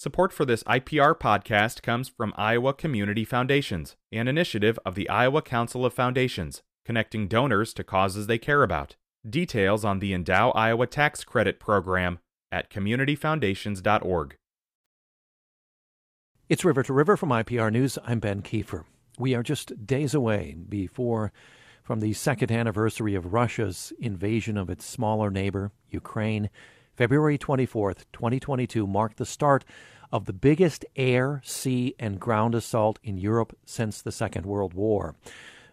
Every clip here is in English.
Support for this IPR podcast comes from Iowa Community Foundations, an initiative of the Iowa Council of Foundations, connecting donors to causes they care about. Details on the Endow Iowa Tax Credit Program at communityfoundations.org. It's River to River from IPR News. I'm Ben Kieffer. We are just days away before from the second anniversary of Russia's invasion of its smaller neighbor, Ukraine. February 24th, 2022 marked the start of the biggest air, sea, and ground assault in Europe since the Second World War.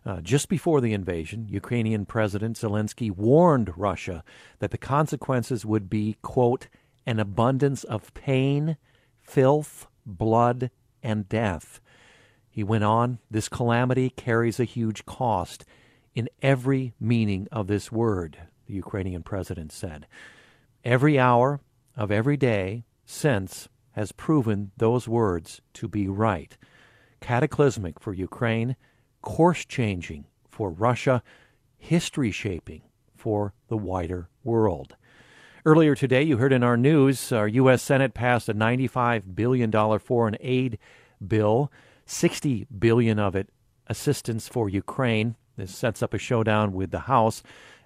Uh, just before the invasion, Ukrainian President Zelensky warned Russia that the consequences would be, quote, an abundance of pain, filth, blood, and death. He went on, this calamity carries a huge cost in every meaning of this word, the Ukrainian president said. Every hour of every day since has proven those words to be right. Cataclysmic for Ukraine, course changing for Russia, history shaping for the wider world. Earlier today, you heard in our news, our U.S. Senate passed a $95 billion foreign aid bill, 60 billion of it assistance for Ukraine. This sets up a showdown with the House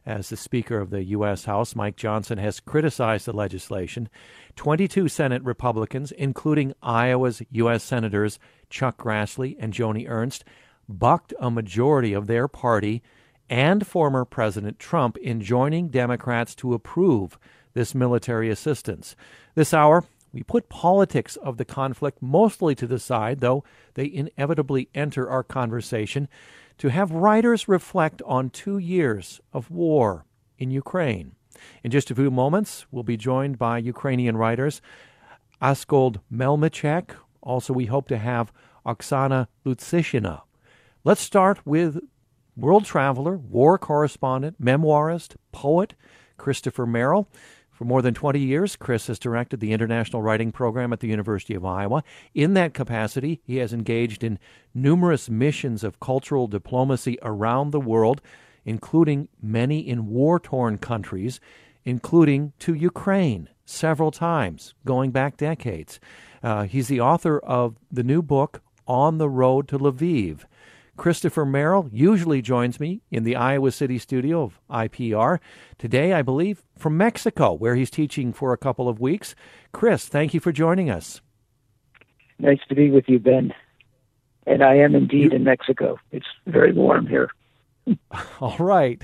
as the Speaker of the U.S. House, Mike Johnson, has criticized the legislation. 22 Senate Republicans, including Iowa's U.S. Senators Chuck Grassley and Joni Ernst, bucked a majority of their party and former President Trump in joining Democrats to approve this military assistance. This hour, we put politics of the conflict mostly to the side, though they inevitably enter our conversation to have writers reflect on two years of war in Ukraine. In just a few moments, we'll be joined by Ukrainian writers Askold Melnyczuk. Also, we hope to have Oksana Lutsyshyna. Let's start with world traveler, war correspondent, memoirist, poet Christopher Merrill. For more than 20 years, Chris has directed the International Writing Program at the University of Iowa. In that capacity, he has engaged in numerous missions of cultural diplomacy around the world, including many in war torn countries, including to Ukraine several times, going back decades. Uh, he's the author of the new book, On the Road to Lviv. Christopher Merrill usually joins me in the Iowa City studio of IPR. Today, I believe, from Mexico, where he's teaching for a couple of weeks. Chris, thank you for joining us. Nice to be with you, Ben. And I am indeed in Mexico. It's very warm here. All right.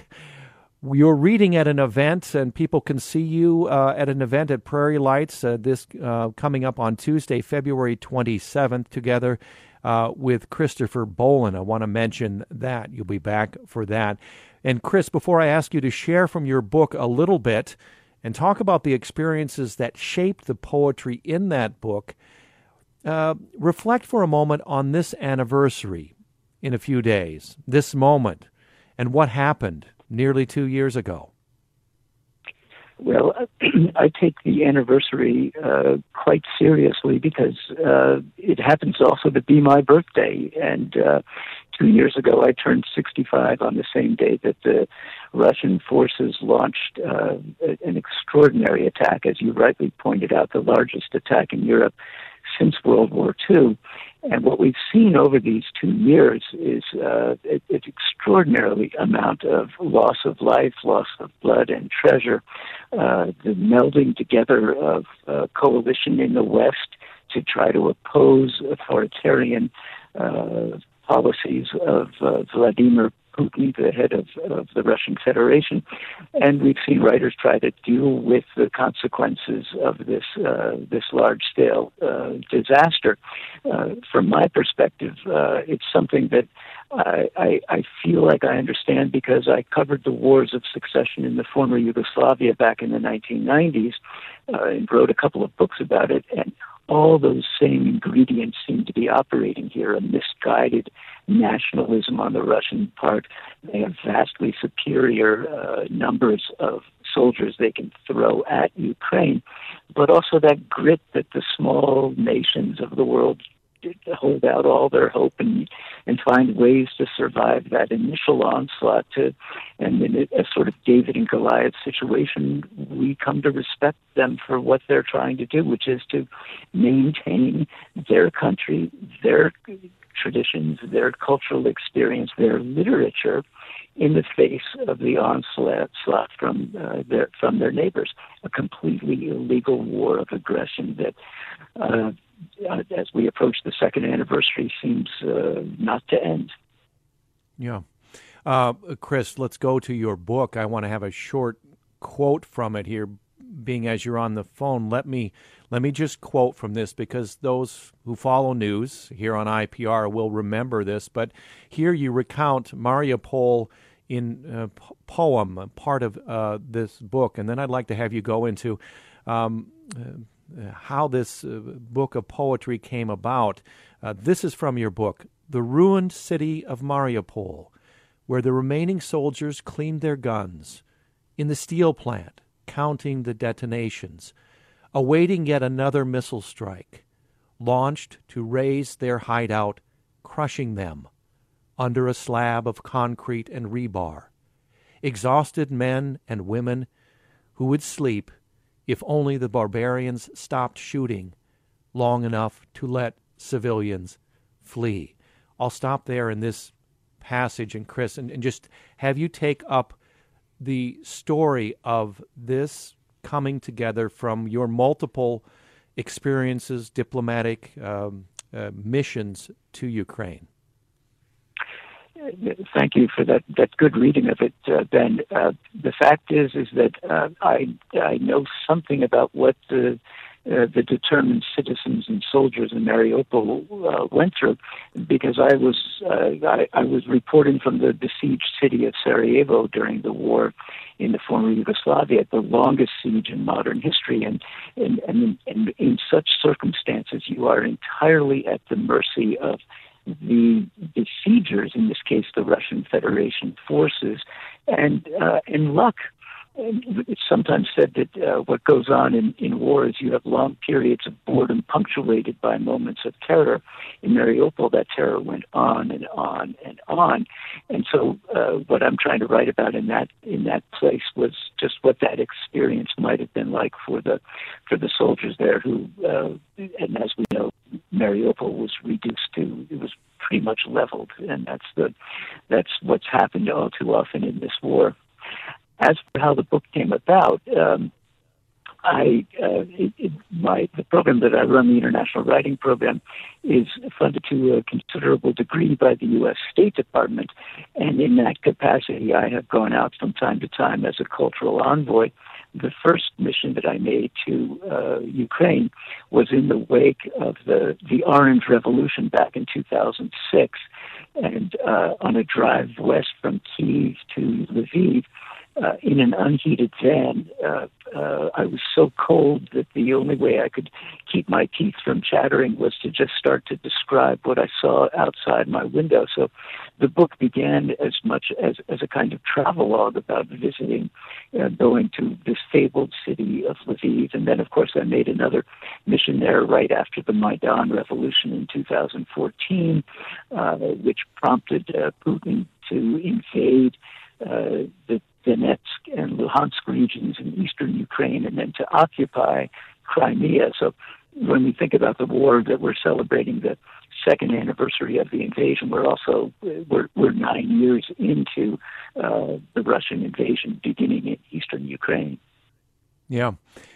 You're reading at an event, and people can see you uh, at an event at Prairie Lights uh, this uh, coming up on Tuesday, February 27th, together uh, with Christopher Boland. I want to mention that. You'll be back for that. And Chris, before I ask you to share from your book a little bit and talk about the experiences that shaped the poetry in that book, uh, reflect for a moment on this anniversary in a few days, this moment, and what happened nearly two years ago. Well, I take the anniversary uh, quite seriously because uh, it happens also to be my birthday. And uh, two years ago, I turned 65 on the same day that the Russian forces launched uh, an extraordinary attack, as you rightly pointed out, the largest attack in Europe since World War II. And what we've seen over these two years is uh, an extraordinarily amount of loss of life, loss of blood and treasure, uh, the melding together of uh, coalition in the West to try to oppose authoritarian uh, policies of uh, Vladimir Putin, the head of, of the Russian Federation, and we've seen writers try to deal with the consequences of this uh, this large scale uh, disaster. Uh, from my perspective, uh, it's something that I, I, I feel like I understand because I covered the wars of succession in the former Yugoslavia back in the 1990s uh, and wrote a couple of books about it. And all those same ingredients seem to be operating here a misguided nationalism on the Russian part. They have vastly superior uh, numbers of soldiers they can throw at Ukraine, but also that grit that the small nations of the world hold out all their hope and and find ways to survive that initial onslaught. To and in a, a sort of David and Goliath situation, we come to respect them for what they're trying to do, which is to maintain their country, their traditions, their cultural experience, their literature in the face of the onslaught from uh, their from their neighbors, a completely illegal war of aggression that, uh, as we approach the second anniversary, seems uh, not to end. Yeah, uh, Chris, let's go to your book. I want to have a short quote from it here. Being as you're on the phone, let me let me just quote from this because those who follow news here on IPR will remember this. But here you recount Mariupol in a poem, part of uh, this book, and then I'd like to have you go into um, uh, how this uh, book of poetry came about. Uh, this is from your book, "The Ruined City of Mariupol," where the remaining soldiers cleaned their guns in the steel plant, counting the detonations, awaiting yet another missile strike, launched to raze their hideout, crushing them under a slab of concrete and rebar. Exhausted men and women who would sleep if only the barbarians stopped shooting long enough to let civilians flee. I'll stop there in this passage, and Chris, and, and just have you take up the story of this coming together from your multiple experiences, diplomatic um, uh, missions to Ukraine. Thank you for that, that good reading of it, uh, Ben. Uh, the fact is, is that uh, I I know something about what the uh, the determined citizens and soldiers in Mariupol uh, went through, because I was uh, I, I was reporting from the besieged city of Sarajevo during the war in the former Yugoslavia, the longest siege in modern history, and and and, and in such circumstances, you are entirely at the mercy of the besiegers, in this case the Russian Federation forces, and uh, luck it's sometimes said that uh, what goes on in, in war is you have long periods of boredom punctuated by moments of terror. In Mariupol, that terror went on and on and on, and so uh, what I'm trying to write about in that in that place was just what that experience might have been like for the for the soldiers there who, uh, and as we know, Mariupol was reduced to it was pretty much leveled, and that's the that's what's happened all too often in this war. As for how the book came about, um, I uh, it, it, my the program that I run, the International Writing Program, is funded to a considerable degree by the U.S. State Department, and in that capacity, I have gone out from time to time as a cultural envoy. The first mission that I made to uh, Ukraine was in the wake of the the Orange Revolution back in 2006, and uh, on a drive west from Kiev to Lviv uh, in an unheated van. Uh, uh, I was so cold that the only way I could keep my teeth from chattering was to just start to describe what I saw outside my window. So the book began as much as, as a kind of travelogue about visiting, uh, going to this fabled city of Lviv. And then, of course, I made another mission there right after the Maidan revolution in 2014, uh, which prompted uh, Putin to invade uh, the Donetsk and Luhansk regions in eastern Ukraine and then to occupy Crimea. So when we think about the war that we're celebrating the second anniversary of the invasion, we're also we're, we're nine years into uh, the Russian invasion beginning in eastern Ukraine. Yeah.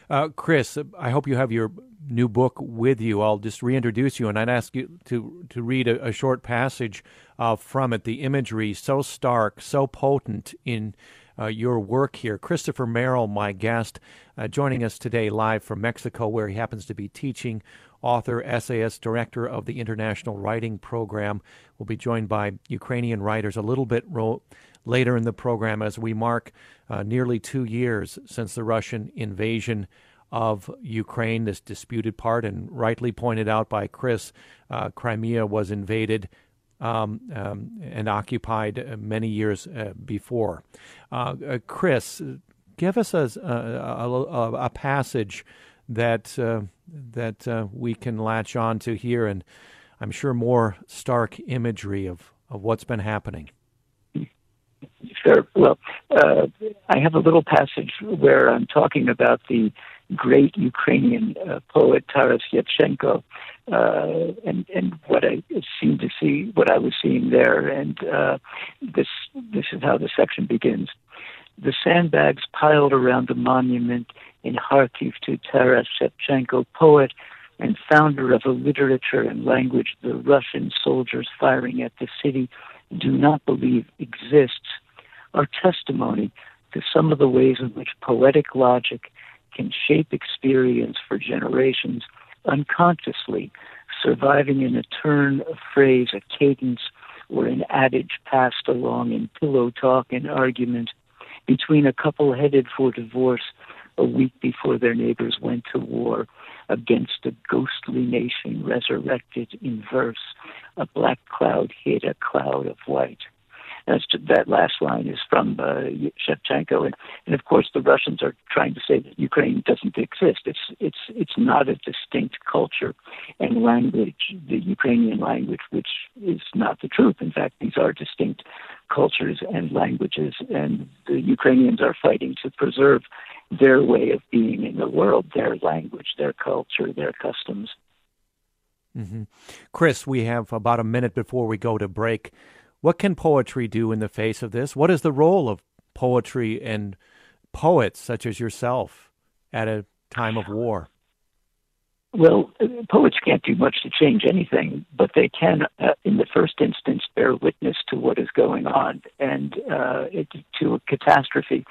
Uh, Chris, I hope you have your new book with you. I'll just reintroduce you, and I'd ask you to, to read a, a short passage uh, from it. The imagery so stark, so potent in uh, your work here. Christopher Merrill, my guest, uh, joining us today live from Mexico, where he happens to be teaching, author, essayist, director of the International Writing Program. We'll be joined by Ukrainian writers a little bit ro- later in the program as we mark uh, nearly two years since the Russian invasion of Ukraine, this disputed part, and rightly pointed out by Chris, uh, Crimea was invaded um, um, and occupied uh, many years uh, before. Uh, Chris, give us a, a, a, a passage that that we can latch on to here, and I'm sure, more stark imagery of, of what's been happening. Sure. Well, uh, I have a little passage where I'm talking about the great Ukrainian uh, poet Taras Shevchenko, uh, and and what I seemed to see, what I was seeing there, and uh, this this is how the section begins. The sandbags piled around the monument in Kharkiv to Taras Shevchenko, poet and founder of a literature and language the Russian soldiers firing at the city do not believe exists, are testimony to some of the ways in which poetic logic can shape experience for generations unconsciously, surviving in a turn, a phrase, a cadence, or an adage passed along in pillow talk and argument between a couple headed for divorce a week before their neighbors went to war against a ghostly nation resurrected in verse. A black cloud hid a cloud of white. That's that last line is from uh, Shevchenko, and, and of course the Russians are trying to say that Ukraine doesn't exist. It's it's it's not a distinct culture and language, the Ukrainian language, which is not the truth. In fact, these are distinct cultures and languages, and the Ukrainians are fighting to preserve their way of being in the world, their language, their culture, their customs. Mm-hmm. Chris, we have about a minute before we go to break. What can poetry do in the face of this? What is the role of poetry and poets such as yourself at a time of war? Well, poets can't do much to change anything, but they can, uh, in the first instance, bear witness to what is going on and uh, it, to a catastrophe.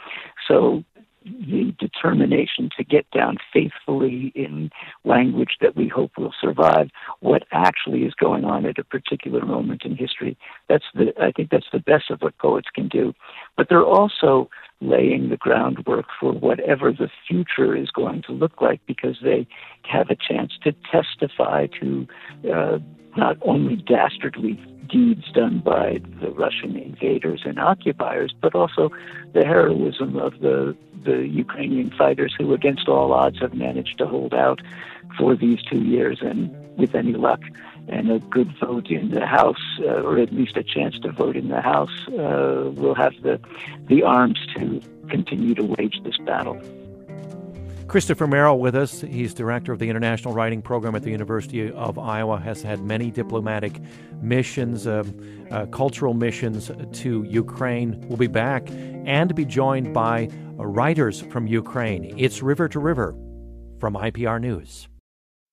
So the determination to get down faithfully in language that we hope will survive what actually is going on at a particular moment in history. That's the I think that's the best of what poets can do. But they're also laying the groundwork for whatever the future is going to look like because they have a chance to testify to uh, not only dastardly deeds done by the Russian invaders and occupiers, but also the heroism of the the Ukrainian fighters who, against all odds, have managed to hold out for these two years, and with any luck and a good vote in the House, uh, or at least a chance to vote in the House, uh, will have the the arms to continue to wage this battle. Christopher Merrill with us. He's director of the International Writing Program at the University of Iowa, has had many diplomatic missions, um, uh, cultural missions to Ukraine. We'll be back and be joined by writers from Ukraine. It's River to River from IPR News.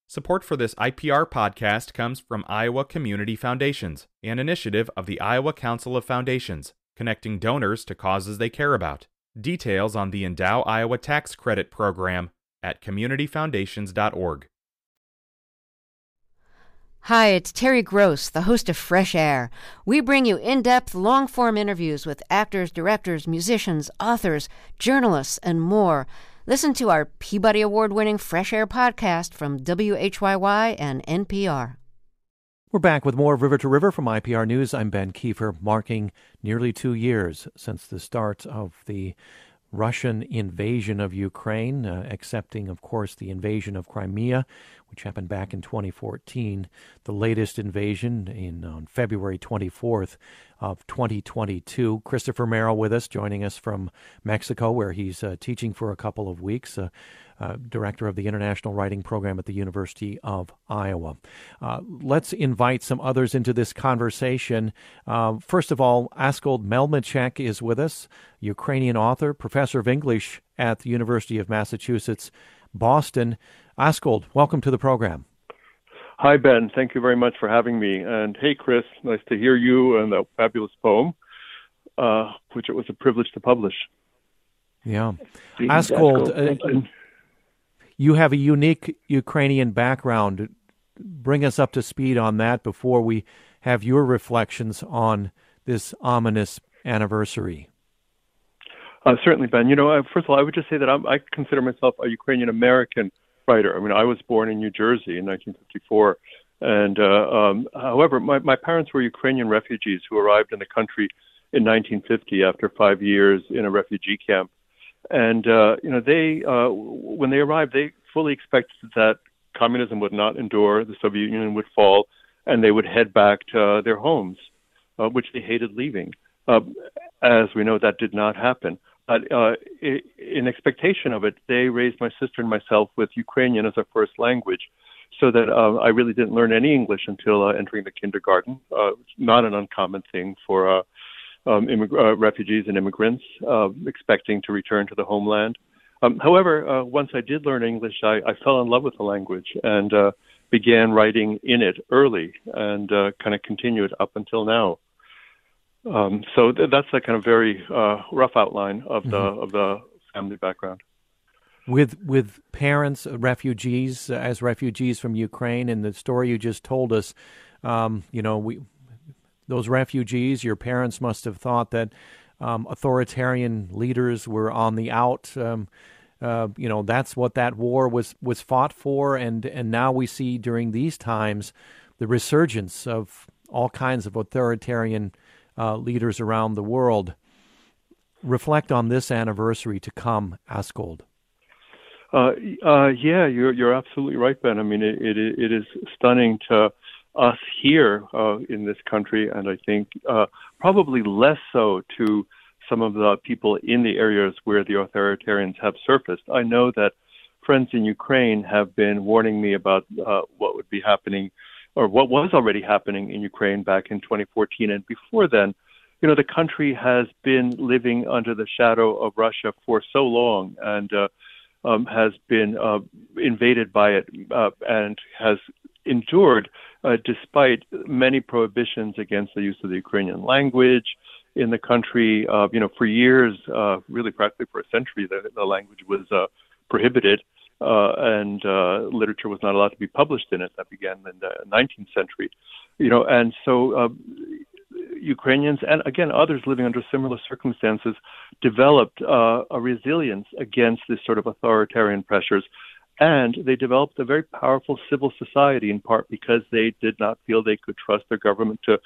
Support for this IPR podcast comes from Iowa Community Foundations, an initiative of the Iowa Council of Foundations, connecting donors to causes they care about. Details on the Endow Iowa Tax Credit Program at communityfoundations.org. Hi, it's Terry Gross, the host of Fresh Air. We bring you in depth, long form interviews with actors, directors, musicians, authors, journalists, and more. Listen to our Peabody Award winning Fresh Air podcast from WHYY and NPR. We're back with more of River to River from IPR News. I'm Ben Kieffer, marking nearly two years since the start of the Russian invasion of Ukraine, uh, accepting, of course, the invasion of Crimea, which happened back in 2014. The latest invasion in on February 24th of 2022. Christopher Merrill with us, joining us from Mexico, where he's uh, teaching for a couple of weeks. Uh, uh, director of the International Writing Program at the University of Iowa. Uh, let's invite some others into this conversation. Uh, first of all, Askold Melnyczuk is with us, Ukrainian author, professor of English at the University of Massachusetts, Boston. Askold, welcome to the program. Hi, Ben. Thank you very much for having me. And hey, Chris, nice to hear you and that fabulous poem, uh, which it was a privilege to publish. Yeah. Askold, uh, you have a unique Ukrainian background. Bring us up to speed on that before we have your reflections on this ominous anniversary. Uh, certainly, Ben. You know, first of all, I would just say that I'm, i consider myself a Ukrainian American writer. I mean, I was born in New Jersey in 1954. And uh, um, however, my, my parents were Ukrainian refugees who arrived in the country in 1950 after five years in a refugee camp. And uh, you know, they uh, when they arrived, they fully expected that communism would not endure, the Soviet Union would fall, and they would head back to their homes, uh, which they hated leaving. Uh, as we know, that did not happen. But uh, in expectation of it, they raised my sister and myself with Ukrainian as our first language, so that uh, I really didn't learn any English until uh, entering the kindergarten. Uh, not an uncommon thing for uh, um, immig- uh, refugees and immigrants uh, expecting to return to the homeland. Um, however, uh, once I did learn English, I, I fell in love with the language and uh, began writing in it early and uh, kind of continued up until now. Um, so th- that's a kind of very uh, rough outline of the mm-hmm. of the family background. With with parents, uh, refugees, uh, as refugees from Ukraine, and the story you just told us, um, you know, we those refugees, your parents must have thought that um, authoritarian leaders were on the out. Um, uh, you know, that's what that war was was fought for, and and now we see during these times the resurgence of all kinds of authoritarian uh, leaders around the world. Reflect on this anniversary to come, Askold. Uh, uh, yeah, you're you're absolutely right, Ben. I mean, it it, it is stunning to us here uh, in this country, and I think uh, probably less so to some of the people in the areas where the authoritarians have surfaced. I know that friends in Ukraine have been warning me about uh, what would be happening or what was already happening in Ukraine back in 2014 and before then. You know, the country has been living under the shadow of Russia for so long and uh, um, has been uh, invaded by it uh, and has endured uh, despite many prohibitions against the use of the Ukrainian language in the country. Uh, you know, for years, uh, really practically for a century, the, the language was uh, prohibited. Uh, and uh, literature was not allowed to be published in it. That began in the 19th century, you know, and so uh, Ukrainians and again others living under similar circumstances developed uh, a resilience against this sort of authoritarian pressures and they developed a very powerful civil society in part because they did not feel they could trust their government to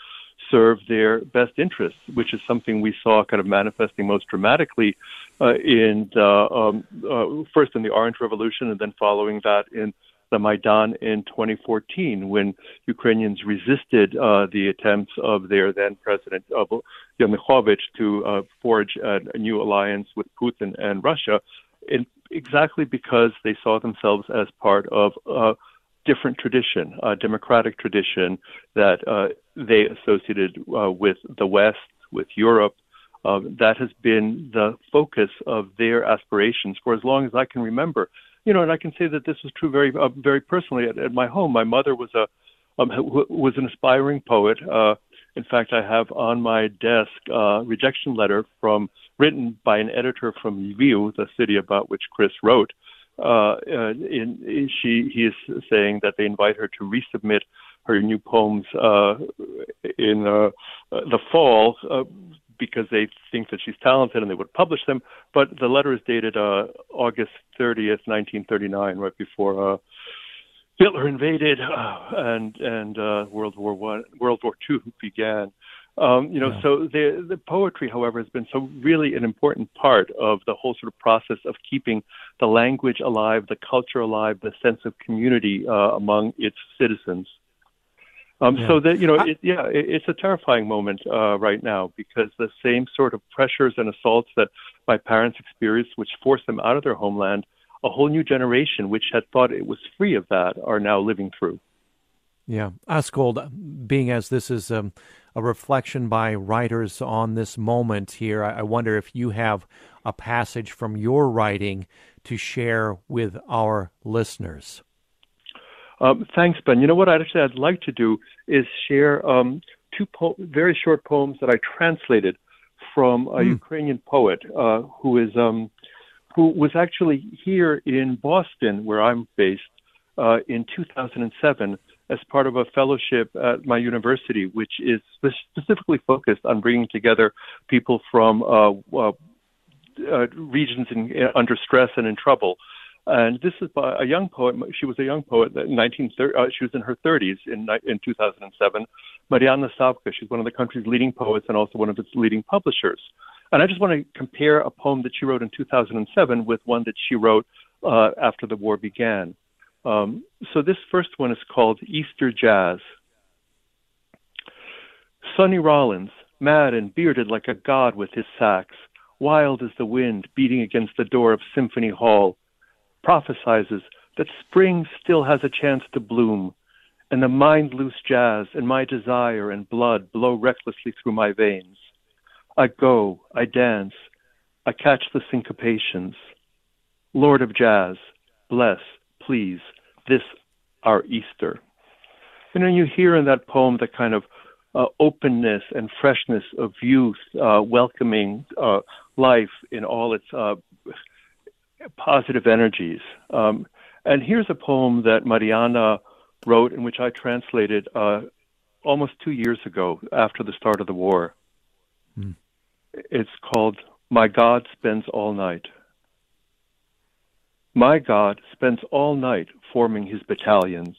serve their best interests, which is something we saw kind of manifesting most dramatically uh, in the, um, uh, first in the Orange Revolution and then following that in the Maidan in 2014 when Ukrainians resisted uh, the attempts of their then president uh, Yanukovych to uh, forge a, a new alliance with Putin and Russia. Exactly because they saw themselves as part of a different tradition, a democratic tradition that uh, they associated uh, with the West, with Europe. Uh, that has been the focus of their aspirations for as long as I can remember. You know, and I can say that this was true very, uh, very personally at, at my home. My mother was a um, was an aspiring poet. Uh, in fact, I have on my desk a rejection letter from written by an editor from Lviv, the city about which Chris wrote. Uh, in, in, she he is saying that they invite her to resubmit her new poems uh, in uh, the fall uh, because they think that she's talented and they would publish them. But the letter is dated uh, August 30th, 1939, right before uh, Hitler invaded uh, and and uh, World War One, World War Two began. Um, you know, yeah. so the the poetry, however, has been so really an important part of the whole sort of process of keeping the language alive, the culture alive, the sense of community uh, among its citizens. Um, yeah. So that you know, it, yeah, it, it's a terrifying moment uh, right now because the same sort of pressures and assaults that my parents experienced, which forced them out of their homeland, a whole new generation which had thought it was free of that are now living through. Yeah, Askold, being as this is um, a reflection by writers on this moment here, I wonder if you have a passage from your writing to share with our listeners. Um, thanks, Ben. You know what I'd actually I'd like to do is share um, two po- very short poems that I translated from a mm. Ukrainian poet uh, who is um, who was actually here in Boston, where I'm based, uh, in 2007 as part of a fellowship at my university, which is specifically focused on bringing together people from uh, uh, uh, regions in, under stress and in trouble. And this is by a young poet. She was a young poet in 1930. Uh, she was in her 30s in in 2007. Mariana Savka. She's one of the country's leading poets and also one of its leading publishers. And I just want to compare a poem that she wrote in 2007 with one that she wrote uh, after the war began. Um, so this first one is called Easter Jazz. Sonny Rollins, mad and bearded like a god with his sax, wild as the wind beating against the door of Symphony Hall, prophesizes that spring still has a chance to bloom, and the mind loose jazz and my desire and blood blow recklessly through my veins. I go, I dance, I catch the syncopations. Lord of Jazz, bless, please, this our Easter. You know, you hear in that poem the kind of uh, openness and freshness of youth, uh, welcoming uh, life in all its uh, positive energies. Um, and here's a poem that Mariana wrote, in which I translated uh, almost two years ago after the start of the war. Mm. It's called My God Spends All Night. My God spends all night forming his battalions,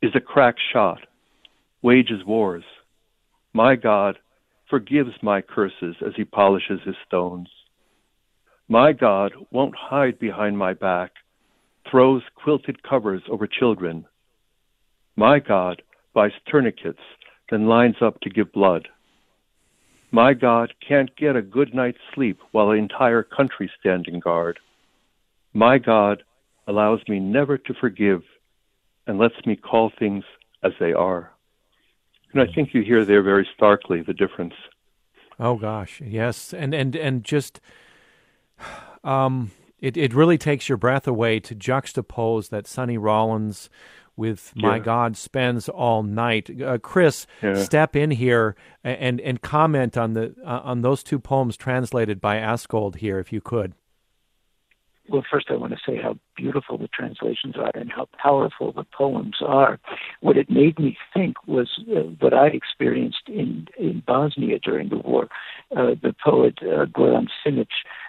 is a crack shot, wages wars. My God forgives my curses as he polishes his stones. My God won't hide behind my back, throws quilted covers over children. My God buys tourniquets, then lines up to give blood. My God can't get a good night's sleep while the entire country standing guard. My God allows me never to forgive and lets me call things as they are. And I think you hear there very starkly the difference. Oh gosh, yes, and and and just, um, it it really takes your breath away to juxtapose that Sonny Rollins with "My God Spends All Night." Uh, Chris, yeah. step in here and and comment on the uh, on those two poems translated by Askold here, if you could well, first I want to say how beautiful the translations are and how powerful the poems are. What it made me think was uh, what I experienced in, in Bosnia during the war. Uh, the poet uh, Goran Simic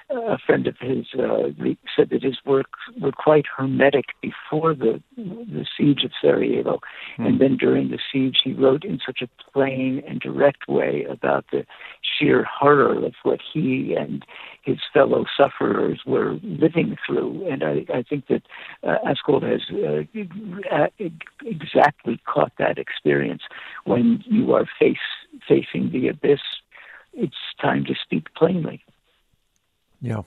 a friend of his uh, said that his works were quite hermetic before the the siege of Sarajevo, mm. and then during the siege he wrote in such a plain and direct way about the sheer horror of what he and his fellow sufferers were living through. And I, I think that uh, Askold has uh, exactly caught that experience when you are face facing the abyss. It's time to speak plainly. Yeah.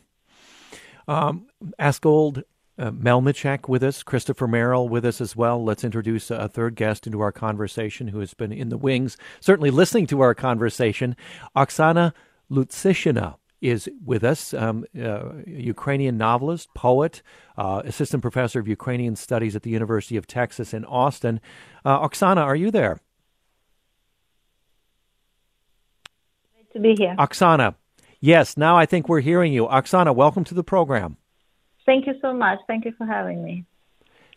Um, Askold uh, Melnyczuk with us, Christopher Merrill with us as well. Let's introduce a third guest into our conversation who has been in the wings, certainly listening to our conversation. Oksana Lutsyshyna is with us, um, uh, Ukrainian novelist, poet, uh, assistant professor of Ukrainian studies at the University of Texas in Austin. Uh, Oksana, are you there? Great to be here. Oksana, Yes, now I think we're hearing you. Oksana, welcome to the program. Thank you so much. Thank you for having me.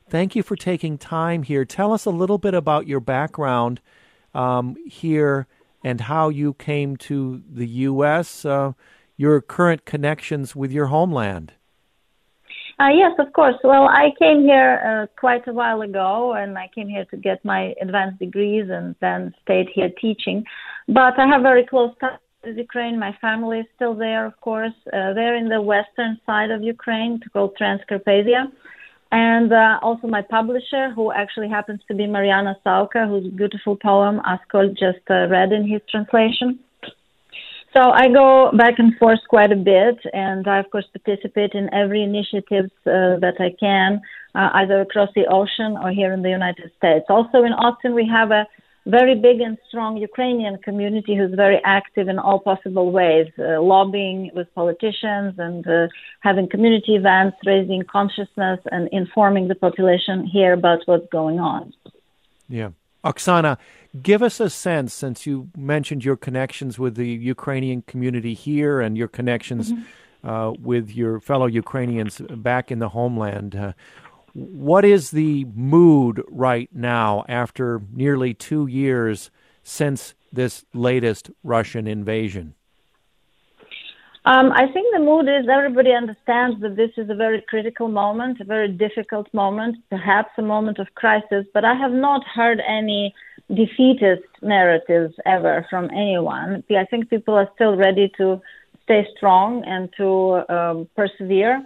Thank you for taking time here. Tell us a little bit about your background um, here and how you came to the U.S., uh, your current connections with your homeland. Uh, yes, of course. Well, I came here uh, quite a while ago, and I came here to get my advanced degrees and then stayed here teaching. But I have very close ties Ukraine. My family is still there, of course. Uh, they're in the western side of Ukraine, called Transcarpathia. And uh, also my publisher, who actually happens to be Mariana Savka, whose beautiful poem Askold just uh, read in his translation. So I go back and forth quite a bit, and I, of course, participate in every initiative uh, that I can, uh, either across the ocean or here in the United States. Also in Austin, we have a very big and strong Ukrainian community who's very active in all possible ways, uh, lobbying with politicians and uh, having community events, raising consciousness and informing the population here about what's going on. Yeah. Oksana, give us a sense, since you mentioned your connections with the Ukrainian community here and your connections mm-hmm. uh, with your fellow Ukrainians back in the homeland. What is the mood right now after nearly two years since this latest Russian invasion? Um, I think the mood is everybody understands that this is a very critical moment, a very difficult moment, perhaps a moment of crisis, but I have not heard any defeatist narratives ever from anyone. I think people are still ready to stay strong and to um, persevere.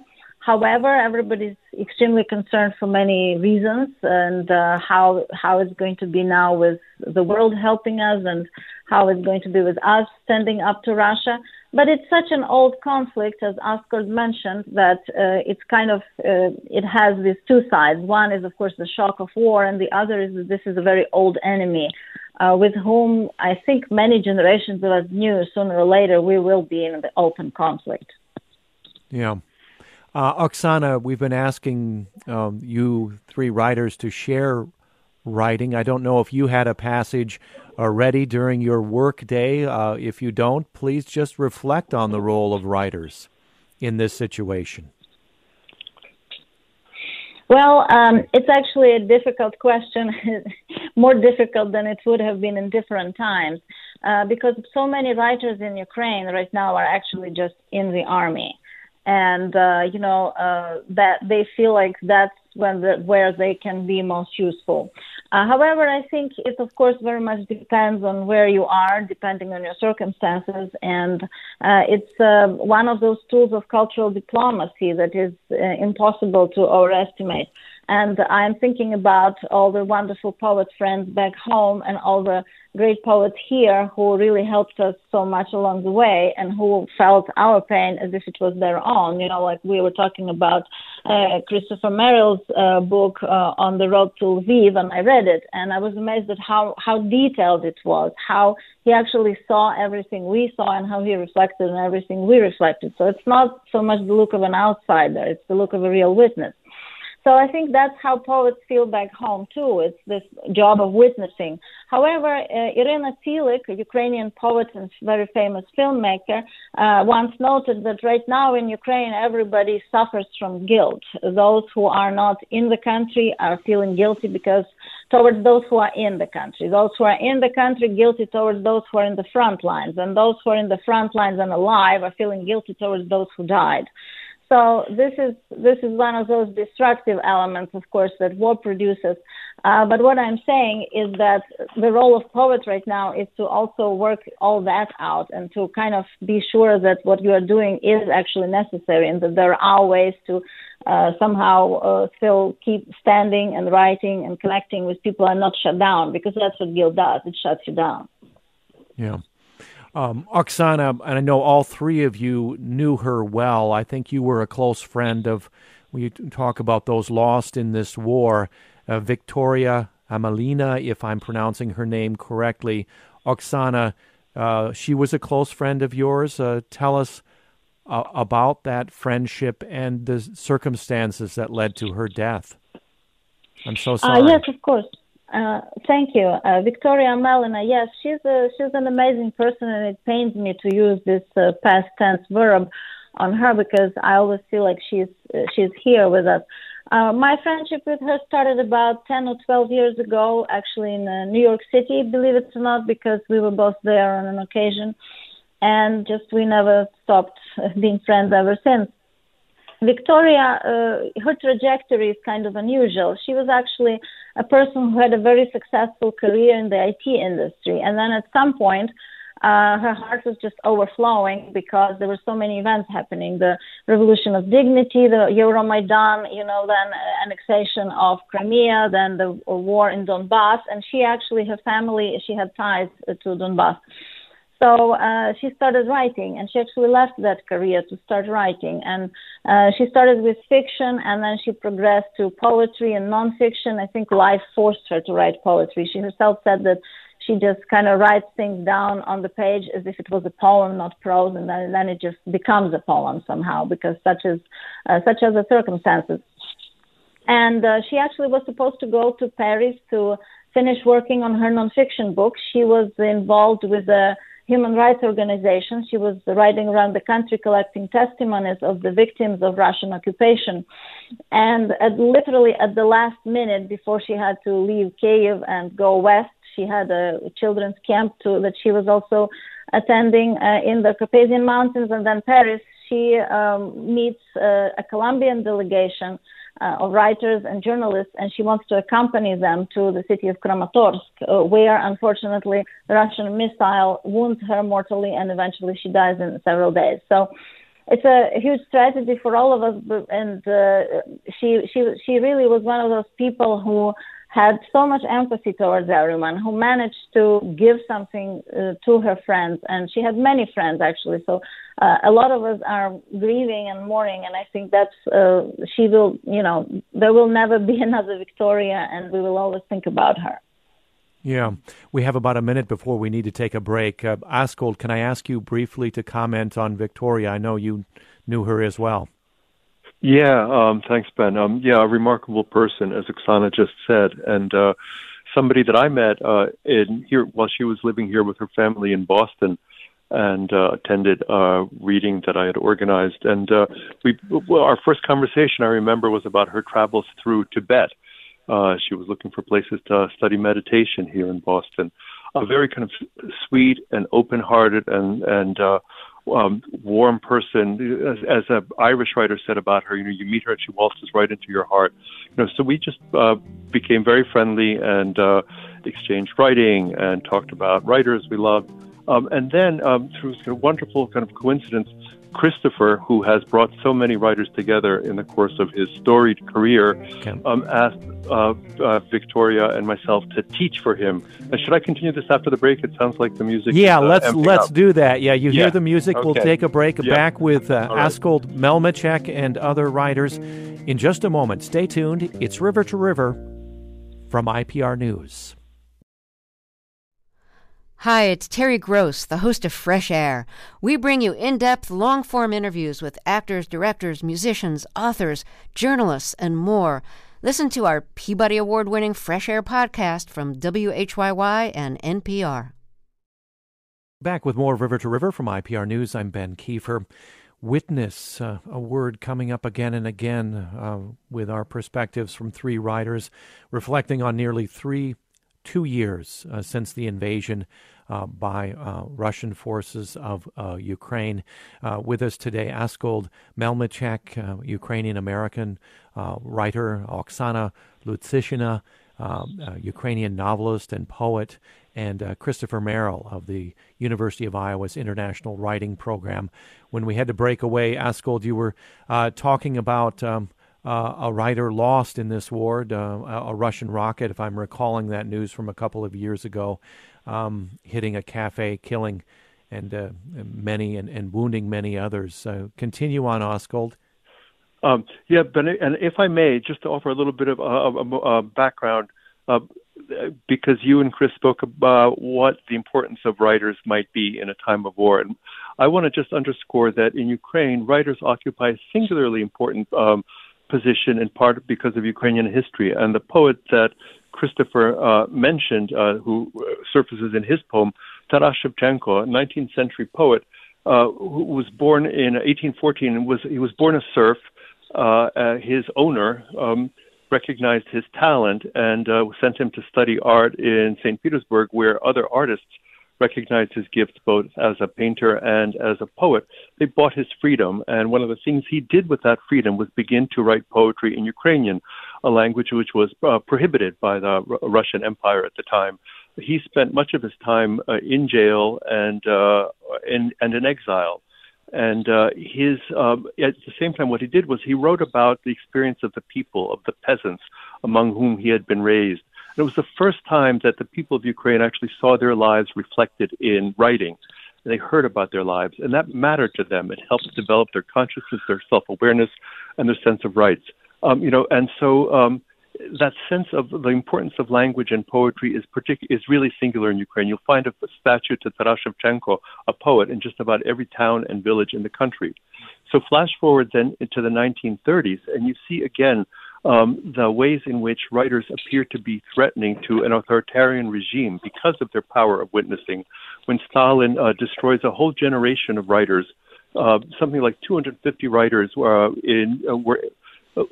However, everybody's extremely concerned for many reasons, and uh, how how it's going to be now with the world helping us, and how it's going to be with us standing up to Russia. But it's such an old conflict, as Askold mentioned, that uh, it's kind of uh, it has these two sides. One is, of course, the shock of war, and the other is that this is a very old enemy, uh, with whom I think many generations of us knew sooner or later we will be in the open conflict. Yeah. Uh, Oksana, we've been asking um, you three writers to share writing. I don't know if you had a passage already during your work day. Uh, if you don't, please just reflect on the role of writers in this situation. Well, um, it's actually a difficult question, more difficult than it would have been in different times, uh, because so many writers in Ukraine right now are actually just in the army and uh, you know uh, that they feel like that's when the, where they can be most useful. Uh, however, I think it of course very much depends on where you are, depending on your circumstances, and uh, it's uh, one of those tools of cultural diplomacy that is uh, impossible to overestimate. And I'm thinking about all the wonderful poet friends back home and all the great poets here who really helped us so much along the way and who felt our pain as if it was their own. You know, like we were talking about uh, Christopher Merrill's uh, book uh, on the road to Lviv, and I read it, and I was amazed at how how detailed it was, how he actually saw everything we saw, and how he reflected on everything we reflected. So it's not so much the look of an outsider; it's the look of a real witness. So I think that's how poets feel back home too. It's this job of witnessing. However, uh, Iryna Tsilyk, a Ukrainian poet and very famous filmmaker, uh, once noted that right now in Ukraine everybody suffers from guilt. Those who are not in the country are feeling guilty because towards those who are in the country. Those who are in the country guilty towards those who are in the front lines, and those who are in the front lines and alive are feeling guilty towards those who died. So this is this is one of those destructive elements, of course, that war produces. Uh, but what I'm saying is that the role of poets right now is to also work all that out and to kind of be sure that what you are doing is actually necessary and that there are ways to uh, somehow uh, still keep standing and writing and connecting with people and not shut down because that's what guilt does. It shuts you down. Yeah. Um, Oksana, and I know all three of you knew her well. I think you were a close friend of, we talk about those lost in this war, uh, Victoria Amelina, if I'm pronouncing her name correctly. Oksana, uh, she was a close friend of yours. Uh, tell us uh, about that friendship and the circumstances that led to her death. I'm so uh, sorry. yes, of course. Uh, thank you, uh, Victoria Amelina. Yes, she's a, she's an amazing person, and it pains me to use this uh, past tense verb on her because I always feel like she's uh, she's here with us. Uh, my friendship with her started about 10 or 12 years ago, actually in New York City, believe it or not, because we were both there on an occasion, and just we never stopped being friends ever since. Victoria, uh, her trajectory is kind of unusual. She was actually a person who had a very successful career in the IT industry, and then at some point, uh, her heart was just overflowing because there were so many events happening. The revolution of dignity the euromaidan you know then annexation of crimea then the war in donbass. And she actually her family she had ties to donbass so uh, she started writing, and she actually left that career to start writing. And uh, she started with fiction, and then she progressed to poetry and nonfiction. I think life forced her to write poetry. She herself said that she just kind of writes things down on the page as if it was a poem, not prose, and then, then it just becomes a poem somehow because such as uh, such are the circumstances. And uh, she actually was supposed to go to Paris to finish working on her nonfiction book. She was involved with the human rights organization. She was riding around the country collecting testimonies of the victims of Russian occupation. And at, literally at the last minute before she had to leave Kiev and go west, she had a children's camp to, that she was also attending uh, in the Carpathian Mountains and then Paris. She um, meets uh, a Colombian delegation uh, of writers and journalists, and she wants to accompany them to the city of Kramatorsk, uh, where unfortunately the Russian missile wounds her mortally, and eventually she dies in several days. So it's a huge tragedy for all of us. And uh, she she she really was one of those people who had so much empathy towards everyone, who managed to give something uh, to her friends, and she had many friends actually. So uh, a lot of us are grieving and mourning, and I think that's uh, she will, you know, there will never be another Victoria, and we will always think about her. Yeah, we have about a minute before we need to take a break. Uh, Askold, can I ask you briefly to comment on Victoria? I know you knew her as well. Yeah, um, thanks, Ben. Um, yeah, a remarkable person, as Oksana just said, and uh, somebody that I met uh, in here while she was living here with her family in Boston, and uh, attended a reading that I had organized. And uh, we, well, our first conversation, I remember, was about her travels through Tibet. Uh, she was looking for places to study meditation here in Boston. A very kind of sweet and open-hearted and and uh, um, warm person. As, as a Irish writer said about her, you know, you meet her and she waltzes right into your heart. You know, so we just uh, became very friendly and uh, exchanged writing and talked about writers we loved. Um, and then um, through a wonderful kind of coincidence, Christopher, who has brought so many writers together in the course of his storied career, um, asked uh, uh, Victoria and myself to teach for him. And should I continue this after the break? It sounds like the music. Yeah, is, uh, let's let's up. do that. Yeah, you yeah. hear the music. Okay. We'll take a break. Yeah. Back with uh, right. Askold Melnyczuk and other writers in just a moment. Stay tuned. It's River to River from IPR News. Hi, it's Terry Gross, the host of Fresh Air. We bring you in depth, long form interviews with actors, directors, musicians, authors, journalists, and more. Listen to our Peabody Award winning Fresh Air podcast from WHYY and NPR. Back with more River to River from IPR News, I'm Ben Kieffer. Witness, uh, a word coming up again and again uh, with our perspectives from three writers reflecting on nearly three two years uh, since the invasion uh, by uh, Russian forces of uh, Ukraine. Uh, with us today, Askold Melnyczuk, uh, Ukrainian American writer, Oksana Lutsyshyna, Ukrainian novelist and poet, and Christopher Merrill of the University of Iowa's International Writing Program. When we had to break away, Askold, you were talking about. Um, uh, a writer lost in this war, uh, a Russian rocket, if I'm recalling that news from a couple of years ago, um, hitting a cafe, killing and uh, many and, and, wounding many others. So continue on, Askold. Um, yeah, and if I may, just to offer a little bit of uh, background, uh, because you and Chris spoke about what the importance of writers might be in a time of war, and I want to just underscore that in Ukraine, writers occupy a singularly important um, position in part because of Ukrainian history. And the poet that Christopher uh, mentioned, uh, who surfaces in his poem, Taras Shevchenko, a 19th century poet, uh, who was born in 1814 and was he was born a serf. Uh, uh, his owner um, recognized his talent and uh, sent him to study art in St. Petersburg, where other artists recognized his gifts both as a painter and as a poet. They bought his freedom, and one of the things he did with that freedom was begin to write poetry in Ukrainian, a language which was uh, prohibited by the R- Russian Empire at the time. He spent much of his time uh, in jail and uh, in, and in exile. And uh, his um, at the same time, what he did was he wrote about the experience of the people, of the peasants among whom he had been raised it was the first time that the people of Ukraine actually saw their lives reflected in writing. They heard about their lives, and that mattered to them. It helped develop their consciousness, their self-awareness, and their sense of rights. Um, you know, and so um, that sense of the importance of language and poetry is partic- is really singular in Ukraine. You'll find a statue to Taras Shevchenko, a poet, in just about every town and village in the country. So flash forward then into the 1930s, and you see again um, the ways in which writers appear to be threatening to an authoritarian regime because of their power of witnessing. When Stalin uh, destroys a whole generation of writers, uh, something like 250 writers uh, in, uh, were uh,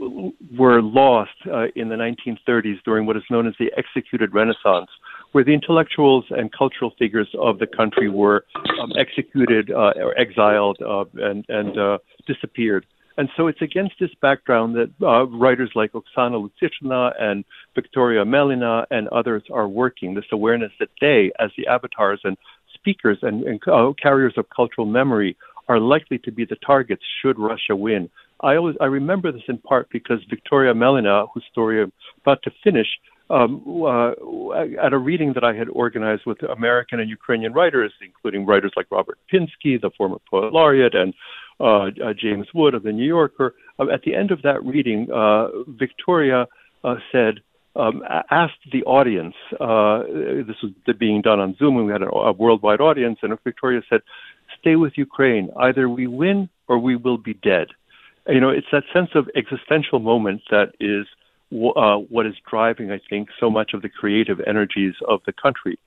were lost uh, in the 1930s during what is known as the executed Renaissance, where the intellectuals and cultural figures of the country were um, executed or exiled and, and disappeared. And so it's against this background that uh, writers like Oksana Lutsyshyna and Victoria Amelina and others are working, this awareness that they, as the avatars and speakers and, and uh, carriers of cultural memory, are likely to be the targets should Russia win. I always I remember this in part because Victoria Amelina, whose story I'm about to finish, um, uh, at a reading that I had organized with American and Ukrainian writers, including writers like Robert Pinsky, the former poet laureate, and uh, uh, James Wood of the New Yorker. Uh, at the end of that reading, uh, Victoria uh, said, um, asked the audience, this was being done on Zoom, and we had a, a worldwide audience, and Victoria said, stay with Ukraine. Either we win or we will be dead. You know, it's that sense of existential moment that is uh, what is driving, I think, so much of the creative energies of the country.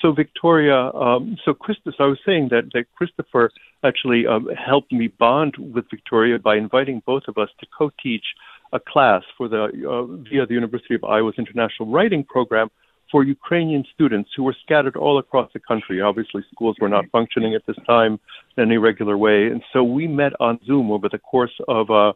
So Victoria, um, so Christus, I was saying that, that Christopher actually um, helped me bond with Victoria by inviting both of us to co-teach a class for the uh, via the University of Iowa's International Writing Program for Ukrainian students who were scattered all across the country. Obviously, schools were not functioning at this time in any regular way, and so we met on Zoom over the course of a,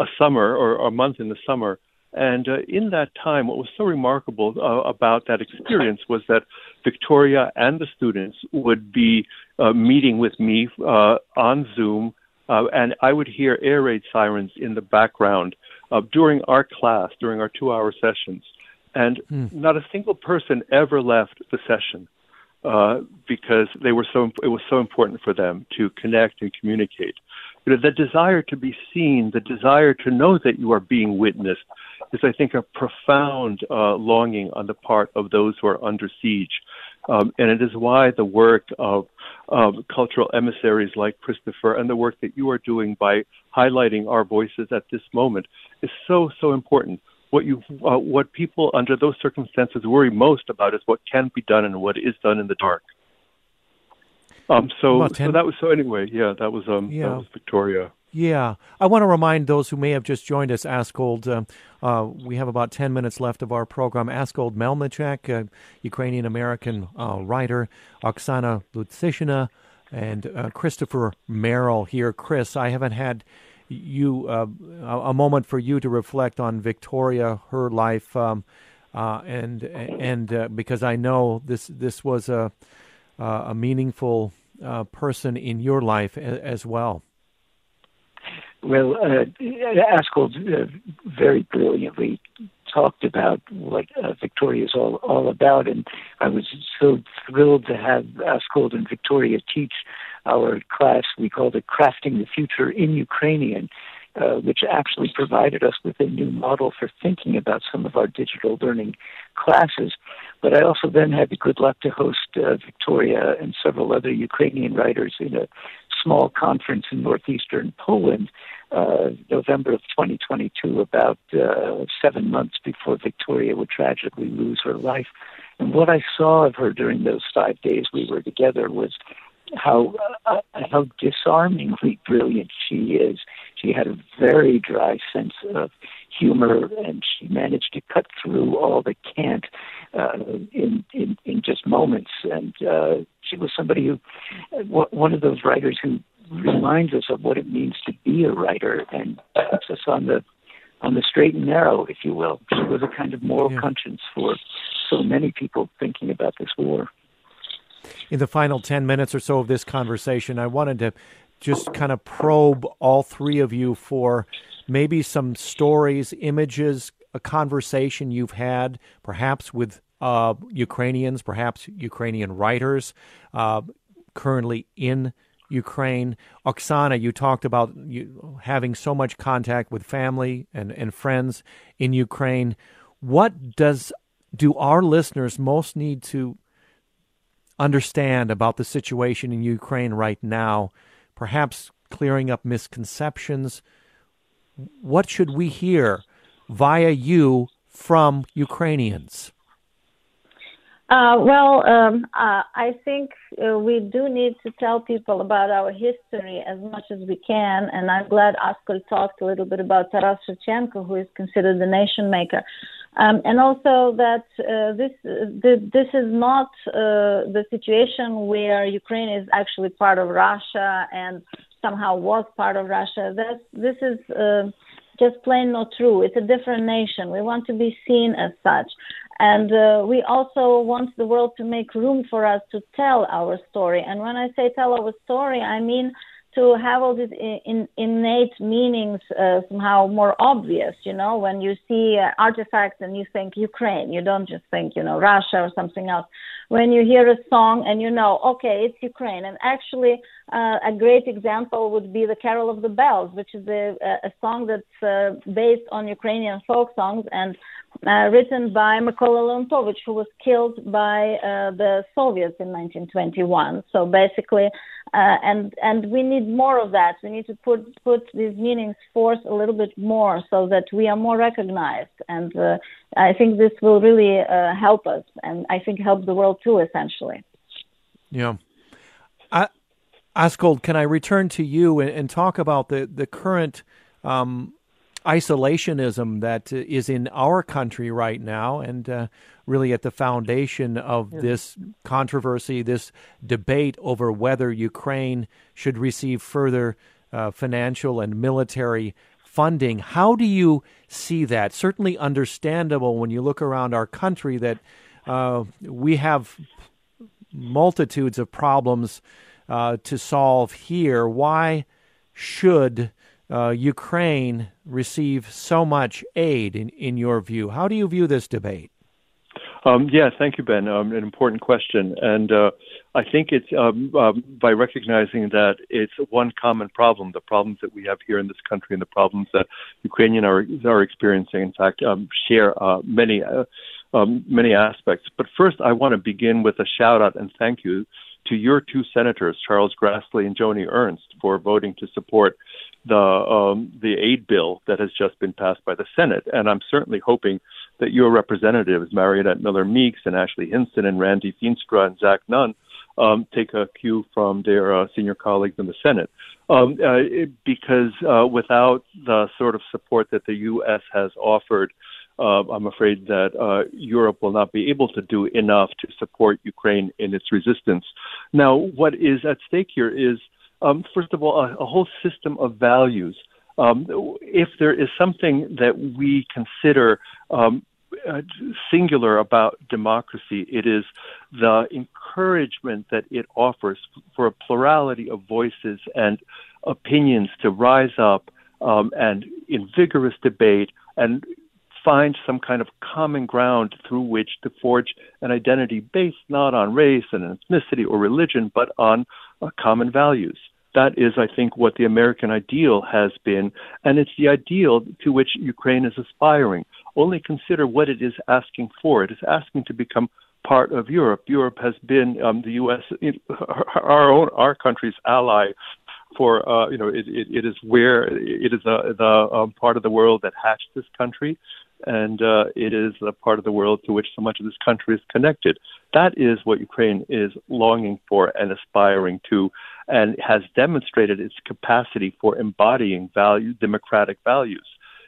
a summer or a month in the summer and uh, in that time, what was so remarkable uh, about that experience was that Victoria and the students would be uh, meeting with me uh, on Zoom, uh, and I would hear air raid sirens in the background uh, during our class, during our two hour sessions. And hmm. not a single person ever left the session. because they were so, it was so important for them to connect and communicate. You know, the desire to be seen, the desire to know that you are being witnessed, is, I think, a profound uh, longing on the part of those who are under siege. Um, and it is why the work of cultural emissaries like Christopher and the work that you are doing by highlighting our voices at this moment is so, so important. What you, uh, what people under those circumstances worry most about is what can be done and what is done in the dark. Um, so, so that was so. Anyway, yeah, that was um, yeah. that was Victoria. Yeah. I want to remind those who may have just joined us, Askold, uh, uh, we have about 10 minutes left of our program. Askold Melnyczuk, uh, Ukrainian American uh, writer, Oksana Lutsyshyna, and uh, Christopher Merrill here. Chris, I haven't had you uh, a moment for you to reflect on Victoria, her life, um, and and because I know this this was a a meaningful person in your life a, as well. Well, uh, Askold uh, very brilliantly talked about what uh, Victoria is all, all about, and I was so thrilled to have Askold and Victoria teach our class. We called it Crafting the Future in Ukrainian, uh, which actually provided us with a new model for thinking about some of our digital learning classes. But I also then had the good luck to host uh, Victoria and several other Ukrainian writers in a small conference in northeastern Poland, uh, November of 2022, about uh, seven months before Victoria would tragically lose her life. And what I saw of her during those five days we were together was how uh, how disarmingly brilliant she is. She had a very dry sense of humor, and she managed to cut through all the cant uh, in, in in just moments. And uh, she was somebody who, one of those writers who reminds us of what it means to be a writer and puts us on the on the straight and narrow, if you will. She was a kind of moral yeah. conscience for so many people thinking about this war. In the final 10 minutes or so of this conversation, I wanted to just kind of probe all three of you for maybe some stories, images, a conversation you've had, perhaps with uh, Ukrainians, perhaps Ukrainian writers uh, currently in Ukraine. Oksana, you talked about you having so much contact with family and, and friends in Ukraine. What does do our listeners most need to understand about the situation in Ukraine right now? Perhaps clearing up misconceptions. What should we hear via you from Ukrainians? Uh, well, um, uh, I think uh, we do need to tell people about our history as much as we can, and I'm glad Askold talked a little bit about Taras Shevchenko, who is considered the nation maker, um, and also that uh, this the, this is not uh, the situation where Ukraine is actually part of Russia and somehow was part of Russia. This this is uh, just plain not true. It's a different nation. We want to be seen as such. And uh, we also want the world to make room for us to tell our story. And when I say tell our story, I mean to have all these in, innate meanings uh, somehow more obvious. You know, when you see uh, artifacts and you think Ukraine, you don't just think you know Russia or something else. When you hear a song and you know, okay, it's Ukraine. And actually, uh, a great example would be the Carol of the Bells, which is a, a song that's uh, based on Ukrainian folk songs and uh, written by Mykola Leontovich, who was killed by uh, the Soviets in 1921. So basically, uh, and and we need more of that. We need to put put these meanings forth a little bit more so that we are more recognized. And uh, I think this will really uh, help us, and I think help the world too, essentially. Yeah. I, Askold, can I return to you and, and talk about the the current um, isolationism that is in our country right now, and uh, really at the foundation of yeah. this controversy, this debate over whether Ukraine should receive further uh, financial and military funding. How do you see that? Certainly understandable when you look around our country that uh, we have multitudes of problems uh, to solve here. Why should uh, Ukraine receive so much aid, in, in your view? How do you view this debate? Um, yeah, thank you, Ben. Um, an important question, and uh, I think it's um, um, by recognizing that it's one common problem, the problems that we have here in this country, and the problems that Ukrainians are are experiencing. In fact, um, share uh, many uh, um, many aspects. But first, I want to begin with a shout out and thank you to your two senators, Charles Grassley and Joni Ernst, for voting to support the um, the aid bill that has just been passed by the Senate. And I'm certainly hoping that your representatives, Mariannette Miller Meeks and Ashley Hinson and Randy Feenstra and Zach Nunn, um, take a cue from their uh, senior colleagues in the Senate. Um, uh, because uh, without the sort of support that the U.S. has offered, uh, I'm afraid that uh, Europe will not be able to do enough to support Ukraine in its resistance. Now, what is at stake here is um, first of all, a, a, whole system of values. Um, if there is something that we consider um, uh, singular about democracy, it is the encouragement that it offers for a plurality of voices and opinions to rise up um, and in vigorous debate and find some kind of common ground through which to forge an identity based not on race and ethnicity or religion, but on uh, common values that is, I think, what the American ideal has been, and it's the ideal to which Ukraine is aspiring. Only consider what it is asking for. It is asking to become part of Europe. Europe has been um, the U.S. our own our country's ally for uh, you know it, it, it is where it is the the um, part of the world that hatched this country, and uh, it is a part of the world to which so much of this country is connected. That is what Ukraine is longing for and aspiring to, and has demonstrated its capacity for embodying value, democratic values.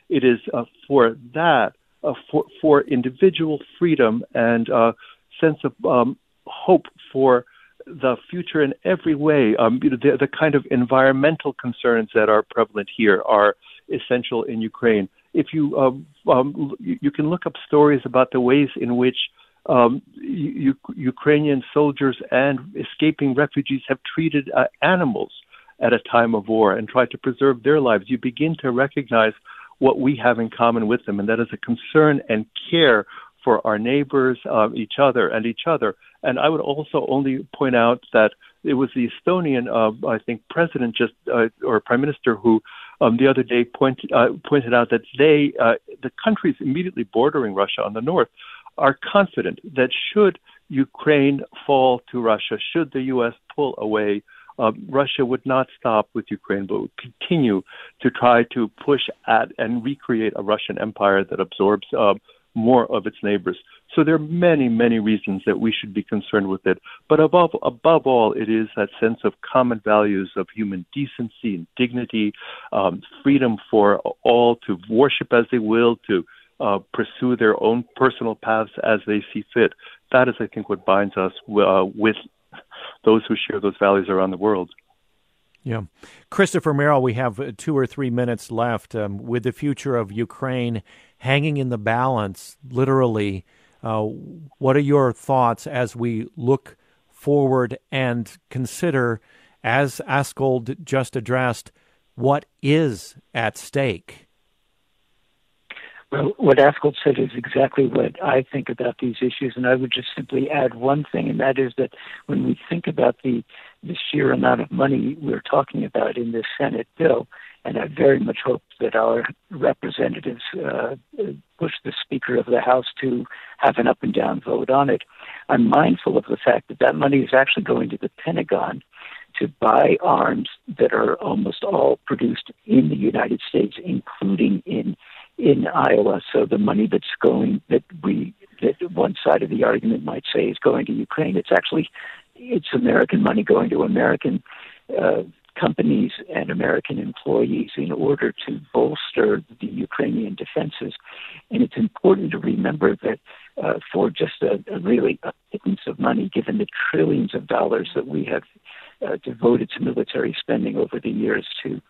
It is uh, for that, uh, for, for individual freedom and uh, sense of um, hope for the future in every way. Um, you know, the, the kind of environmental concerns that are prevalent here are essential in Ukraine. If you um, um, you, you can look up stories about the ways in which um, U- Ukrainian soldiers and escaping refugees have treated uh, animals at a time of war and tried to preserve their lives. You begin to recognize what we have in common with them, and that is a concern and care for our neighbors, uh, each other, and each other. And I would also only point out that it was the Estonian, uh, I think, president just uh, or prime minister who um, the other day pointed uh, pointed out that they, uh, the countries immediately bordering Russia on the north, are confident that should Ukraine fall to Russia, should the U.S. pull away, um, Russia would not stop with Ukraine, but would continue to try to push at and recreate a Russian empire that absorbs uh, more of its neighbors. So there are many, many reasons that we should be concerned with it. But above above all, it is that sense of common values of human decency and dignity, um, freedom for all to worship as they will, to uh, pursue their own personal paths as they see fit. That is, I think, what binds us uh, with those who share those values around the world. Yeah. Christopher Merrill, we have uh, two or three minutes left. Um, with the future of Ukraine hanging in the balance, literally, uh, what are your thoughts as we look forward and consider as Askold just addressed, what is at stake? Well, what Askold said is exactly what I think about these issues, and I would just simply add one thing, and that is that when we think about the, the sheer amount of money we're talking about in this Senate bill, and I very much hope that our representatives uh, push the Speaker of the House to have an up and down vote on it. I'm mindful of the fact that that money is actually going to the Pentagon to buy arms that are almost all produced in the United States, including in in Iowa. So the money that's going that we that one side of the argument might say is going to Ukraine, it's actually it's American money going to American uh, companies and American employees in order to bolster the Ukrainian defenses. And it's important to remember that uh, for just a, a really a pittance of money, given the trillions of dollars that we have uh, devoted to military spending over the years to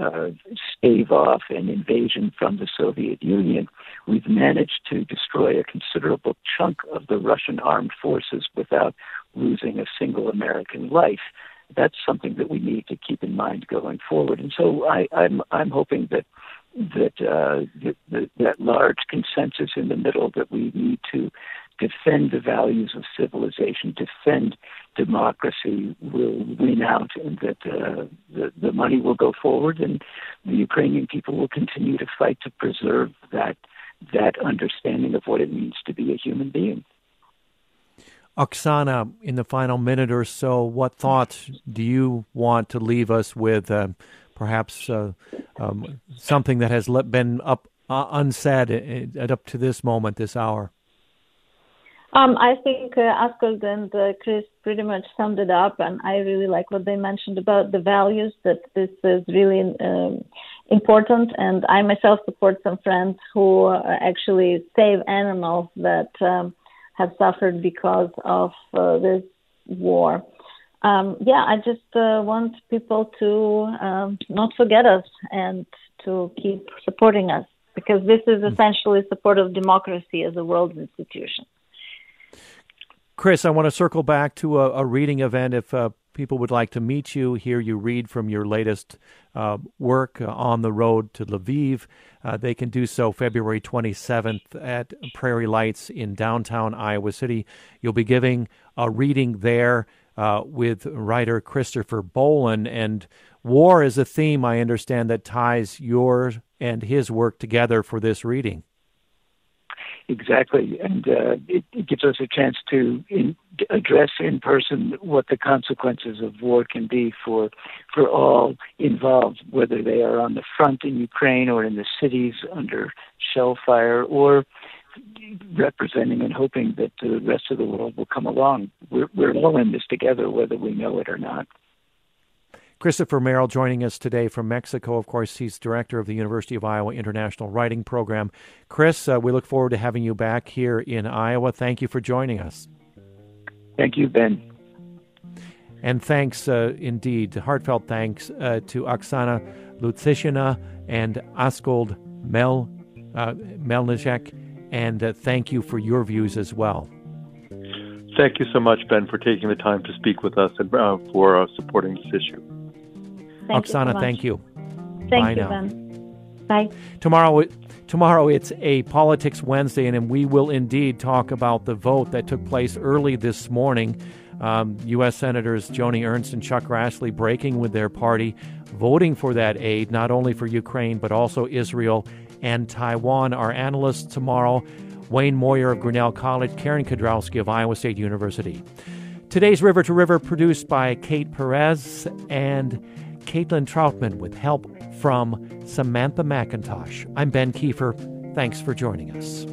uh, stave off an invasion from the Soviet Union, we've managed to destroy a considerable chunk of the Russian armed forces without losing a single American life that's something that we need to keep in mind going forward. And so I, I'm I'm hoping that that, uh, that that large consensus in the middle that we need to defend the values of civilization, defend democracy, will win out, and that uh, the, the money will go forward, and the Ukrainian people will continue to fight to preserve that that understanding of what it means to be a human being. Oksana, in the final minute or so, what thoughts do you want to leave us with? Uh, perhaps uh, um, something that has been up uh, unsaid at, up to this moment, this hour. Um, I think uh, and uh, Chris pretty much summed it up, and I really like what they mentioned about the values. That this is really um, important, and I myself support some friends who uh, actually save animals that. Um, have suffered because of uh, this war. Um, yeah, I just uh, want people to um, not forget us and to keep supporting us because this is essentially support of democracy as a world institution. Chris, I want to circle back to a, a reading event. If uh, people would like to meet you, hear you read from your latest uh, work uh, on the road to Lviv, uh, they can do so February 27th at Prairie Lights in downtown Iowa City. You'll be giving a reading there uh, with writer Christopher Boland. And war is a theme, I understand, that ties your and his work together for this reading. Exactly, and uh, it, it, gives us a chance to in, address in person what the consequences of war can be for for all involved, whether they are on the front in Ukraine or in the cities under shell fire, or representing and hoping that the rest of the world will come along. We're, we're all in this together, whether we know it or not. Christopher Merrill joining us today from Mexico. Of course, he's director of the University of Iowa International Writing Program. Chris, uh, we look forward to having you back here in Iowa. Thank you for joining us. Thank you, Ben. And thanks uh, indeed, heartfelt thanks uh, to Oksana Lutsyshyna and Askold Mel, uh, Melnyczuk, and uh, thank you for your views as well. Thank you so much, Ben, for taking the time to speak with us and uh, for uh, supporting this issue. Thank Oksana, you so thank you. Thank Bye you, now. Ben. Bye. Tomorrow, tomorrow it's a Politics Wednesday, and we will indeed talk about the vote that took place early this morning. Um, U.S. Senators Joni Ernst and Chuck Grassley breaking with their party, voting for that aid, not only for Ukraine, but also Israel and Taiwan. Our analysts tomorrow Wayne Moyer of Grinnell College, Karen Kedrowski of Iowa State University. Today's River to River produced by Kate Perez and Caitlin Troutman with help from Samantha McIntosh. I'm Ben Kieffer. Thanks for joining us.